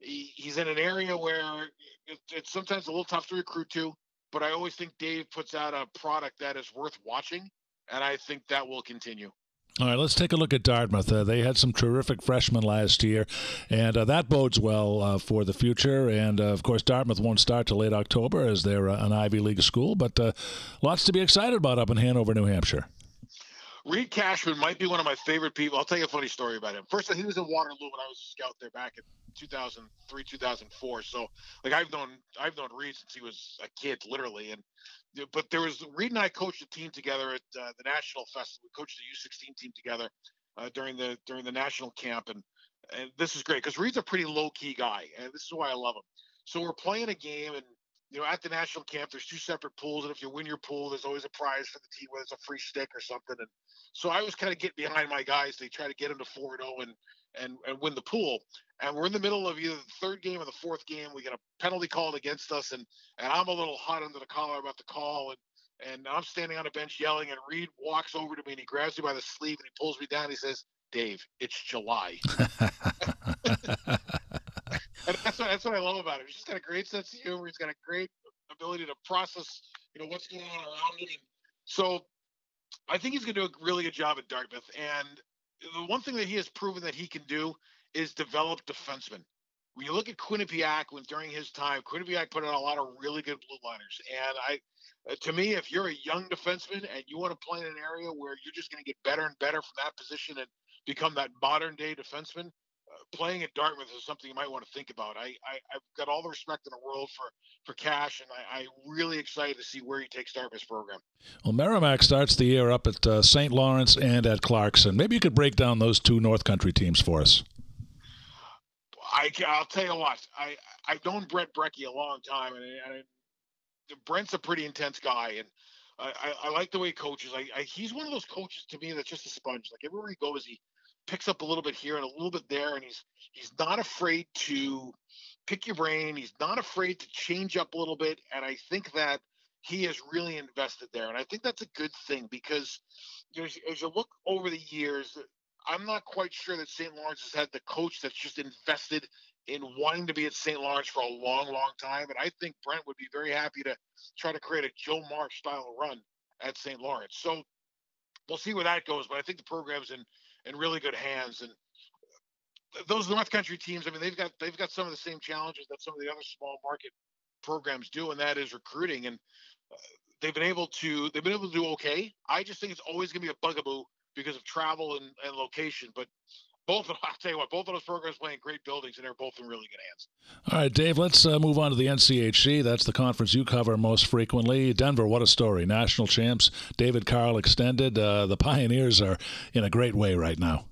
he, he's in an area where it, it's sometimes a little tough to recruit to, but I always think Dave puts out a product that is worth watching, and I think that will continue. All right, let's take a look at Dartmouth. Uh, they had some terrific freshmen last year, and uh, that bodes well uh, for the future. And uh, of course, Dartmouth won't start till late October as they're uh, an Ivy League school, but uh, lots to be excited about up in Hanover, New Hampshire. Reed Cashman might be one of my favorite people. I'll tell you a funny story about him. First, he was in Waterloo when I was a scout there back in 2003, 2004. So, like, I've known I've known Reed since he was a kid, literally. And but there was Reed and I coached a team together at uh, the national festival. We coached the U16 team together uh, during the during the national camp, and and this is great because Reed's a pretty low key guy, and this is why I love him. So we're playing a game, and you know, at the national camp, there's two separate pools, and if you win your pool, there's always a prize for the team, whether it's a free stick or something. And so I was kind of getting behind my guys. They try to get them to 4 0 and, and, and win the pool. And we're in the middle of either the third game or the fourth game. We get a penalty called against us, and, and I'm a little hot under the collar about the call. And, and I'm standing on a bench yelling, and Reed walks over to me and he grabs me by the sleeve and he pulls me down. And he says, Dave, it's July. and that's what, that's what I love about him. He's just got a great sense of humor. He's got a great ability to process, you know, what's going on around him. So I think he's going to do a really good job at Dartmouth. And the one thing that he has proven that he can do is develop defensemen. When you look at Quinnipiac, when during his time, Quinnipiac put out a lot of really good blue liners. And I, uh, to me, if you're a young defenseman and you want to play in an area where you're just going to get better and better from that position and become that modern day defenseman, playing at Dartmouth is something you might want to think about. I, I have got all the respect in the world for for Cash, and I, I really excited to see where he takes Dartmouth's program. Well, Merrimack starts the year up at uh, St. Lawrence and at Clarkson. Maybe you could break down those two North Country teams for us. I, I'll tell you what. I I've known Brent Brekke a long time, and, and Brent's a pretty intense guy, and I, I, I like the way he coaches. I, I, he's one of those coaches to me that's just a sponge. Like everywhere he goes, he picks up a little bit here and a little bit there, and he's he's not afraid to pick your brain. He's not afraid to change up a little bit, and I think that he has really invested there, and I think that's a good thing because as, as you look over the years, I'm not quite sure that St. Lawrence has had the coach that's just invested in wanting to be at St. Lawrence for a long, long time, and I think Brent would be very happy to try to create a Joe Marsh style run at St. Lawrence. So we'll see where that goes, but I think the program's in in really good hands. And those North Country teams, I mean, they've got they've got some of the same challenges that some of the other small market programs do, and that is recruiting. And uh, they've been able to they've been able to do okay. I just think it's always going to be a bugaboo because of travel and, and location. But both of I'll tell you what, both of those programs play in great buildings, and they're both in really good hands. All right, Dave, let's uh, move on to the NCHC. That's the conference you cover most frequently. Denver, what a story! National champs, David Carle extended. Uh, the Pioneers are in a great way right now.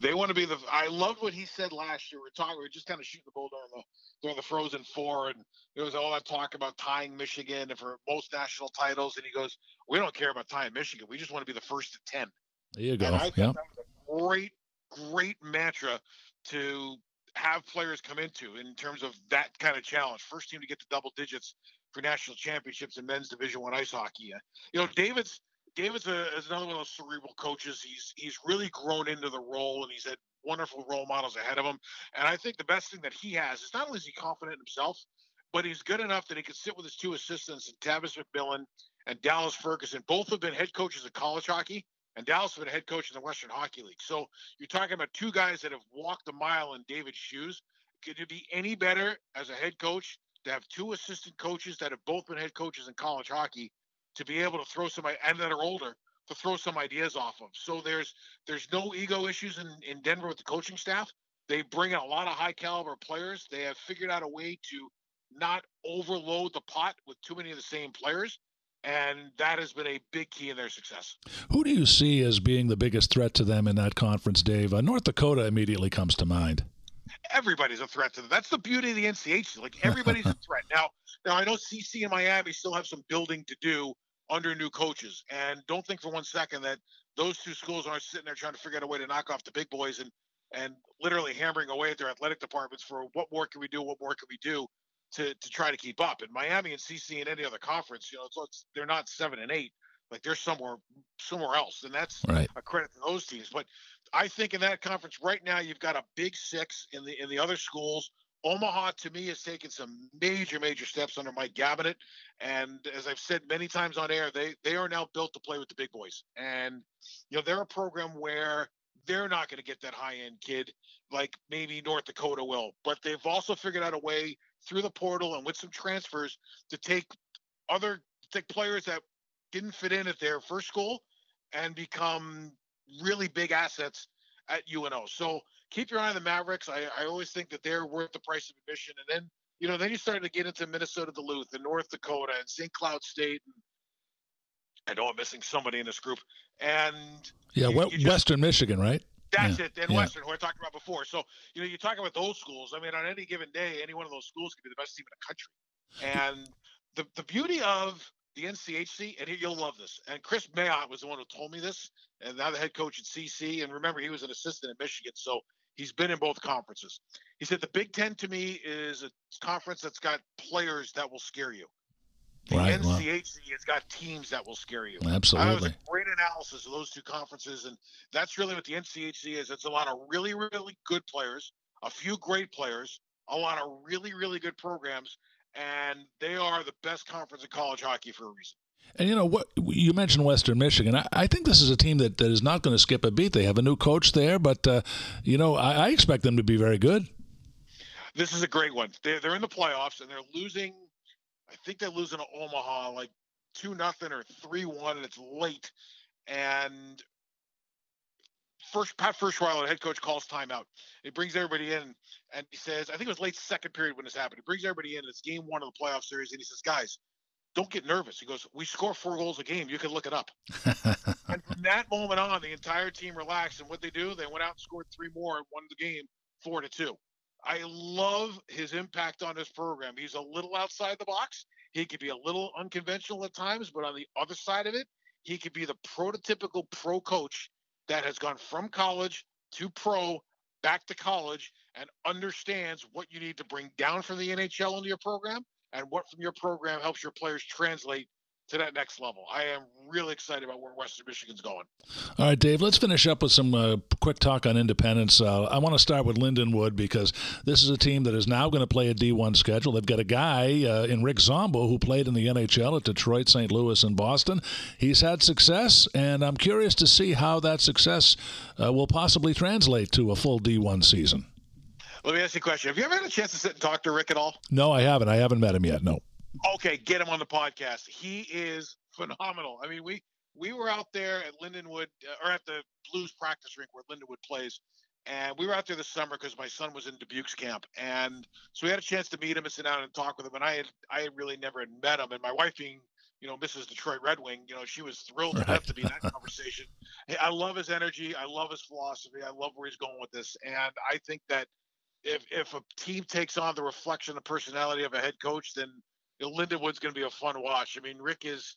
They want to be the. I loved what he said last year. We are talking. We are just kind of shooting the bull during the during the Frozen Four, and there was all that talk about tying Michigan for most national titles. And he goes, "We don't care about tying Michigan. We just want to be the first to ten. There you go. And I yeah. that was a great, great mantra to have players come into in terms of that kind of challenge. First team to get to double digits for national championships in men's Division One ice hockey. You know, David's David's a, is another one of those cerebral coaches. He's he's really grown into the role, and he's had wonderful role models ahead of him. And I think the best thing that he has is not only is he confident in himself, but he's good enough that he can sit with his two assistants, Tavis MacMillan and Dallas Ferguson. Both have been head coaches of college hockey, and Dallas has been head coach in the Western Hockey League. So you're talking about two guys that have walked a mile in David's shoes. Could it be any better as a head coach to have two assistant coaches that have both been head coaches in college hockey to be able to throw some and that are older to throw some ideas off of. So there's there's no ego issues in, in Denver with the coaching staff. They bring in a lot of high caliber players. They have figured out a way to not overload the pot with too many of the same players. And that has been a big key in their success. Who do you see as being the biggest threat to them in that conference, Dave? Uh, North Dakota immediately comes to mind. Everybody's a threat to them. That's the beauty of the NCHC. Like everybody's a threat. Now, now I know CC and Miami still have some building to do under new coaches. And don't think for one second that those two schools aren't sitting there trying to figure out a way to knock off the big boys and and literally hammering away at their athletic departments for what more can we do, what more can we do to to try to keep up. And Miami and CC and any other conference, you know, it's, it's they're not seven and eight, like they're somewhere somewhere else, and that's right. a credit to those teams. But I think in that conference right now, you've got a big six in the in the other schools Omaha to me has taken some major, major steps under Mike Gabinet. And as I've said many times on air, they they are now built to play with the big boys. And you know, they're a program where they're not going to get that high end kid like maybe North Dakota will. But they've also figured out a way through the portal and with some transfers to take other take players that didn't fit in at their first school and become really big assets at UNO. So keep your eye on the Mavericks. I, I always think that they're worth the price of admission. And then, you know, then you start to get into Minnesota Duluth and North Dakota and St. Cloud State. And I know I'm missing somebody in this group. And yeah, you, you just, Western Michigan, right? That's yeah. it. And yeah. Western, who I talked about before. So, you know, you talk about those schools. I mean, on any given day, any one of those schools could be the best team in the country. And the, the beauty of the NCHC, and you'll love this. And Kris Mayotte was the one who told me this, and now the head coach at CC. And remember, he was an assistant at Michigan, so He's been in both conferences. He said the Big Ten to me is a conference that's got players that will scare you. The right, NCHC well, has got teams that will scare you. Absolutely. That was a great analysis of those two conferences, and that's really what the NCHC is. It's a lot of really, really good players, a few great players, a lot of really, really good programs, and they are the best conference in college hockey for a reason. And you know what you mentioned Western Michigan. I, I, think this is a team that, that is not going to skip a beat. They have a new coach there, but uh, you know I, I, expect them to be very good. This is a great one. They're they're in the playoffs and they're losing. I think they're losing to Omaha like two nothing or three one, and it's late. And first Pat Ferschweiler, the head coach, calls timeout. He brings everybody in and he says, I think it was late second period when this happened. He brings everybody in. It's game one of the playoff series, and he says, guys don't get nervous. He goes, we score four goals a game. You can look it up. and from that moment on, the entire team relaxed. And what they do, they went out and scored three more and won the game four to two. I love his impact on this program. He's a little outside the box. He could be a little unconventional at times, but on the other side of it, he could be the prototypical pro coach that has gone from college to pro, back to college, and understands what you need to bring down from the NHL into your program and what from your program helps your players translate to that next level. I am really excited about where Western Michigan's going. All right, Dave, let's finish up with some uh, quick talk on independence. Uh, I want to start with Lindenwood because this is a team that is now going to play a D1 schedule. They've got a guy uh, in Rick Zombo who played in the NHL at Detroit, St. Louis, and Boston. He's had success, and I'm curious to see how that success uh, will possibly translate to a full D1 season. Let me ask you a question. Have you ever had a chance to sit and talk to Rick at all? No, I haven't. I haven't met him yet. No. Okay, get him on the podcast. He is phenomenal. I mean, we we were out there at Lindenwood uh, or at the Blues practice rink where Lindenwood plays, and we were out there this summer because my son was in Dubuque's camp, and so we had a chance to meet him and sit down and talk with him. And I had I had really never had met him, and my wife being you know Mrs. Detroit Red Wing, you know she was thrilled to death to be in that conversation. I love his energy. I love his philosophy. I love where he's going with this, and I think that if if a team takes on the reflection the personality of a head coach, then you know, Lindenwood's going to be a fun watch. I mean, Rick is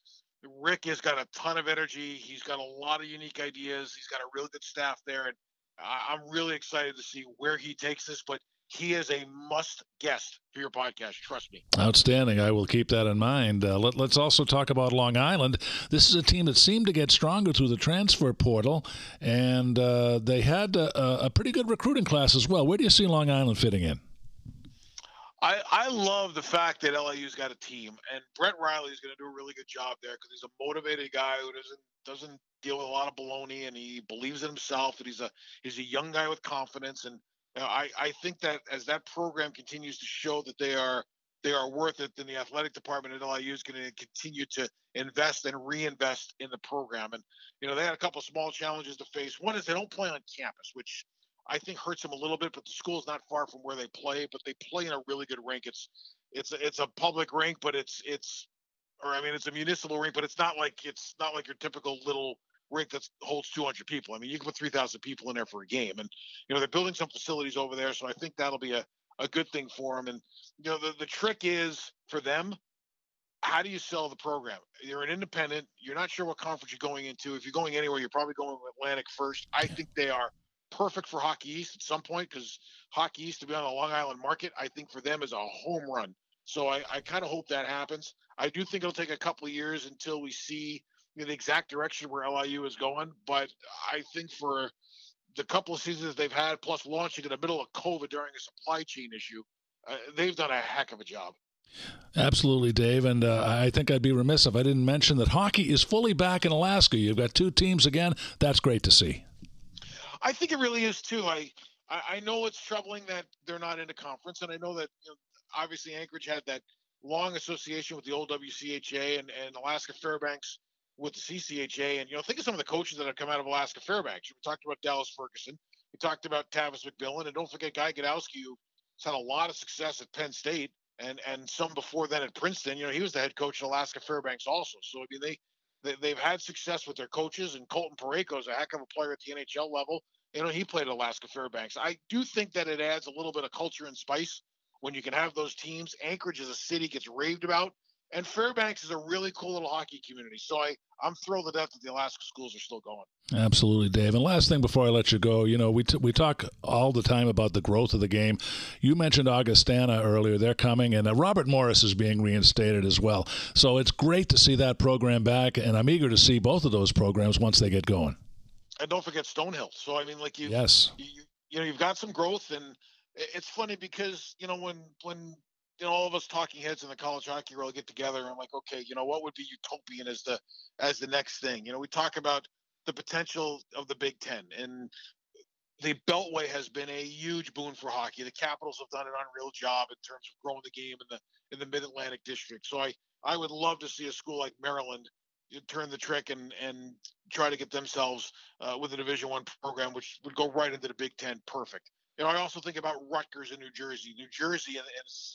Rick has got a ton of energy. He's got a lot of unique ideas. He's got a really good staff there, and I, I'm really excited to see where he takes this. But he is a must guest for your podcast. Trust me. Outstanding. I will keep that in mind. Uh, let, us also talk about Long Island. This is a team that seemed to get stronger through the transfer portal, and uh, they had a, a pretty good recruiting class as well. Where do you see Long Island fitting in? I, I love the fact that LIU's got a team, and Brett Riley is going to do a really good job there because he's a motivated guy who doesn't doesn't deal with a lot of baloney, and he believes in himself. And he's a he's a young guy with confidence, and you know, I I think that as that program continues to show that they are they are worth it, then the athletic department at LIU is going to continue to invest and reinvest in the program. And you know they had a couple small challenges to face. One is they don't play on campus, which I think hurts them a little bit. But the school's not far from where they play, but they play in a really good rink. It's it's a, it's a public rink, but it's it's or I mean it's a municipal rink, but it's not like it's not like your typical little rink that holds 200 people. I mean you can put 3,000 people in there for a game, and you know they're building some facilities over there, so I think that'll be a a good thing for them. And you know the the trick is for them how do you sell the program? You're an independent. You're not sure what conference you're going into. If you're going anywhere, you're probably going Atlantic first. I think they are perfect for Hockey East at some point because Hockey East to be on the Long Island market, I think for them is a home run. So I, I kind of hope that happens. I do think it'll take a couple of years until we see you know, the exact direction where LIU is going. But I think for the couple of seasons they've had, plus launching in the middle of COVID during a supply chain issue, uh, they've done a heck of a job. Absolutely, Dave. And uh, I think I'd be remiss if I didn't mention that hockey is fully back in Alaska. You've got two teams again. That's great to see. I think it really is too. I, I know it's troubling that they're not in a conference, and I know that you know, obviously Anchorage had that long association with the old WCHA and, and Alaska Fairbanks with the CCHA. And you know, think of some of the coaches that have come out of Alaska Fairbanks. We talked about Dallas Ferguson. We talked about Tavis MacMillan, and don't forget Guy Gadowsky, who's had a lot of success at Penn State and and some before then at Princeton. You know, he was the head coach at Alaska Fairbanks also. So I mean, they they, have had success with their coaches, and Colton Parayko is a heck of a player at the NHL level. You know, he played Alaska Fairbanks. I do think that it adds a little bit of culture and spice when you can have those teams. Anchorage as a city gets raved about, and Fairbanks is a really cool little hockey community. So I, I'm thrilled to death that the Alaska schools are still going. Absolutely, Dave. And last thing before I let you go, you know, we, t- we talk all the time about the growth of the game. You mentioned Augustana earlier. They're coming, and uh, Robert Morris is being reinstated as well. So it's great to see that program back, and I'm eager to see both of those programs once they get going and don't forget Stonehill. So I mean, like you, yes, you, you know, you've got some growth, and it's funny because you know when when know all of us talking heads in the college hockey world get together, I'm like, okay, you know, what would be utopian as the as the next thing? You know, we talk about the potential of the Big Ten, and the Beltway has been a huge boon for hockey. The Capitals have done an unreal job in terms of growing the game in the in the Mid Atlantic District. So I I would love to see a school like Maryland turn the trick and and try to get themselves uh, with a Division One program, which would go right into the Big Ten. Perfect. You know, I also think about Rutgers in New Jersey. New Jersey, and,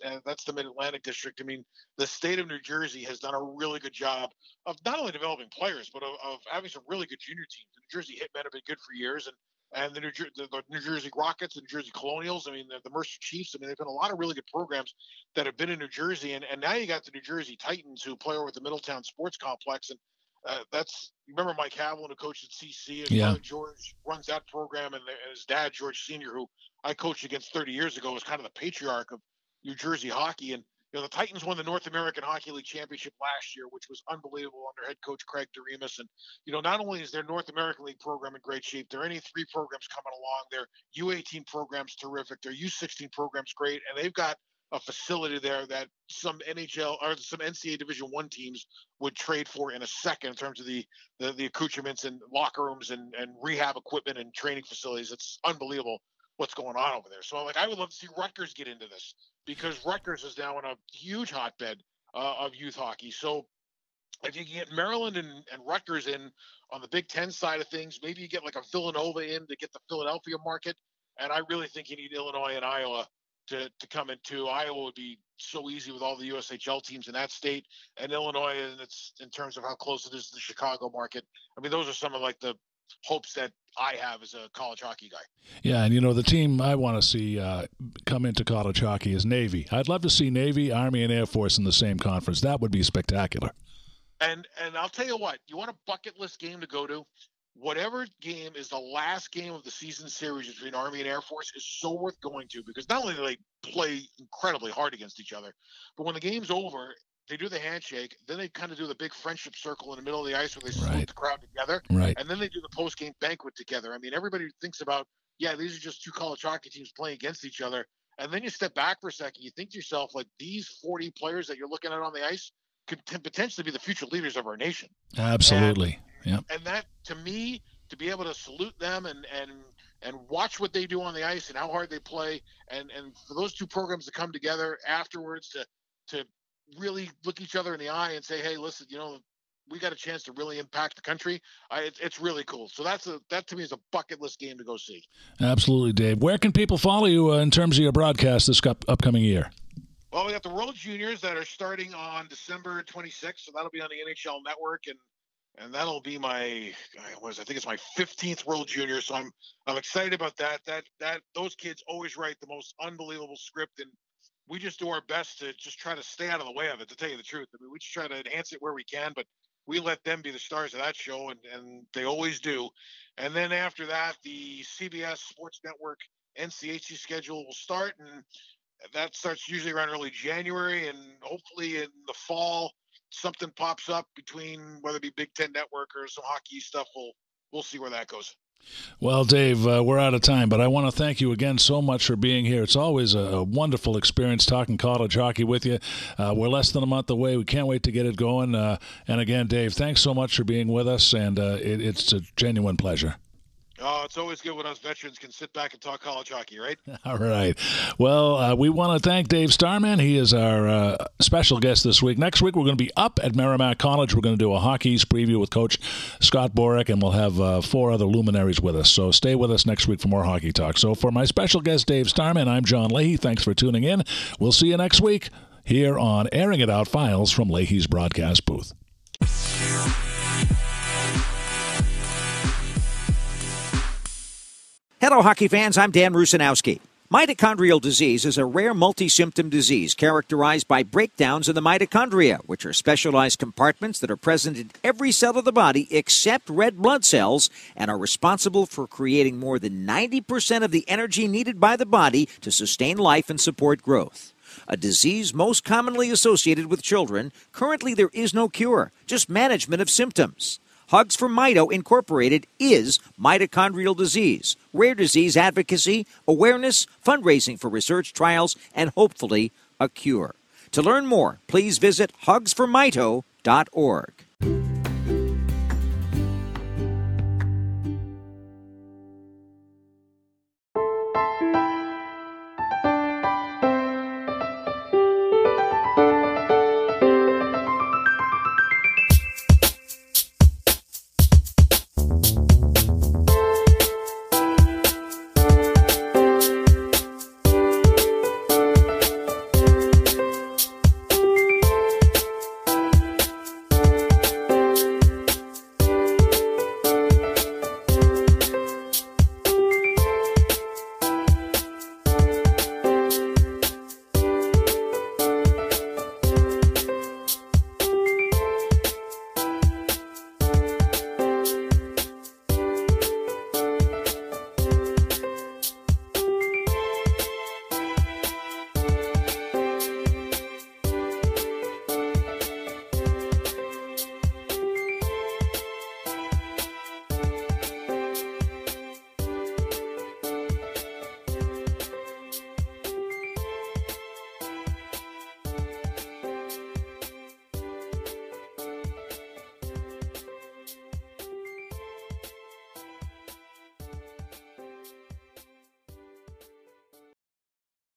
and, and that's the Mid Atlantic District. I mean, the state of New Jersey has done a really good job of not only developing players, but of, of having some really good junior teams. The New Jersey Hitmen have been good for years, and and the New, Jer- the, the New Jersey Rockets, the New Jersey Colonials. I mean, the, the, Mercer Chiefs. I mean, they've been a lot of really good programs that have been in New Jersey, and, and now you got the New Jersey Titans who play over at the Middletown Sports Complex, and uh, that's remember Mike Haviland, who coached at CC, and yeah. George runs that program, and, and, his dad George Senior, who I coached against 30 years ago, was kind of the patriarch of New Jersey hockey. And you know, the Titans won the North American Hockey League championship last year, which was unbelievable under head coach Craig Doremus. And you know, not only is their North American League program in great shape, their NA three programs coming along. Their U18 program's terrific. Their U16 program's great, and they've got a facility there that some NHL or some NCAA Division One teams would trade for in a second in terms of the the, the accoutrements and locker rooms and, and rehab equipment and training facilities. It's unbelievable what's going on over there. So like I would love to see Rutgers get into this because Rutgers is now in a huge hotbed uh, of youth hockey. So if you can get Maryland and, and Rutgers in on the Big Ten side of things, maybe you get like a Villanova in to get the Philadelphia market. And I really think you need Illinois and Iowa to, to come into. Iowa would be so easy with all the USHL teams in that state, and Illinois, and it's in terms of how close it is to the Chicago market. I mean, those are some of like the hopes that I have as a college hockey guy. Yeah, and you know the team I want to see uh, come into college hockey is Navy. I'd love to see Navy, Army, and Air Force in the same conference. That would be spectacular. And and I'll tell you what, you want a bucket list game to go to? Whatever game is the last game of the season series between Army and Air Force is so worth going to because not only do they play incredibly hard against each other, but when the game's over they do the handshake, then they kind of do the big friendship circle in the middle of the ice where they salute the crowd together, right. and then they do the post game banquet together. I mean, everybody thinks about, yeah, these are just two college hockey teams playing against each other, and then you step back for a second, you think to yourself, like these 40 players that you're looking at on the ice could potentially be the future leaders of our nation. Absolutely, yeah. And that, to me, to be able to salute them and and and watch what they do on the ice and how hard they play, and and for those two programs to come together afterwards to to really look each other in the eye and say, "Hey, listen, you know, we got a chance to really impact the country." I, it, it's really cool. So that's a that to me is a bucket list game to go see. Absolutely, Dave. Where can people follow you uh, in terms of your broadcast this up, upcoming year? Well, we got the World Juniors that are starting on December 26th, so that'll be on the NHL Network, and and that'll be my was I think it's my 15th World Junior, so I'm I'm excited about that. That that those kids always write the most unbelievable script and we just do our best to just try to stay out of the way of it. To tell you the truth, I mean, we just try to enhance it where we can, but we let them be the stars of that show, and and they always do. And then after that, the CBS Sports Network NCHC schedule will start, and that starts usually around early January, and hopefully in the fall something pops up between whether it be Big Ten Network or some hockey stuff. We'll we'll see where that goes. Well, Dave, uh, we're out of time, but I want to thank you again so much for being here. It's always a, a wonderful experience talking college hockey with you. Uh, we're less than a month away. We can't wait to get it going. Uh, and again, Dave, thanks so much for being with us, and uh, it, it's a genuine pleasure. Oh, it's always good when us veterans can sit back and talk college hockey, right? All right. Well, uh, we want to thank Dave Starman. He is our uh, special guest this week. Next week, we're going to be up at Merrimack College. We're going to do a hockey's preview with Coach Scott Borek, and we'll have uh, four other luminaries with us. So stay with us next week for more hockey talk. So for my special guest, Dave Starman, I'm John Leahy. Thanks for tuning in. We'll see you next week here on Airing It Out Files from Leahy's broadcast booth. Hello, hockey fans. I'm Dan Rusanowsky. Mitochondrial disease is a rare multi-symptom disease characterized by breakdowns in the mitochondria, which are specialized compartments that are present in every cell of the body except red blood cells and are responsible for creating more than 90% of the energy needed by the body to sustain life and support growth. A disease most commonly associated with children, currently there is no cure, just management of symptoms. Hugs for Mito Incorporated is mitochondrial disease, rare disease advocacy, awareness, fundraising for research trials, and hopefully a cure. To learn more, please visit hugsformito.org.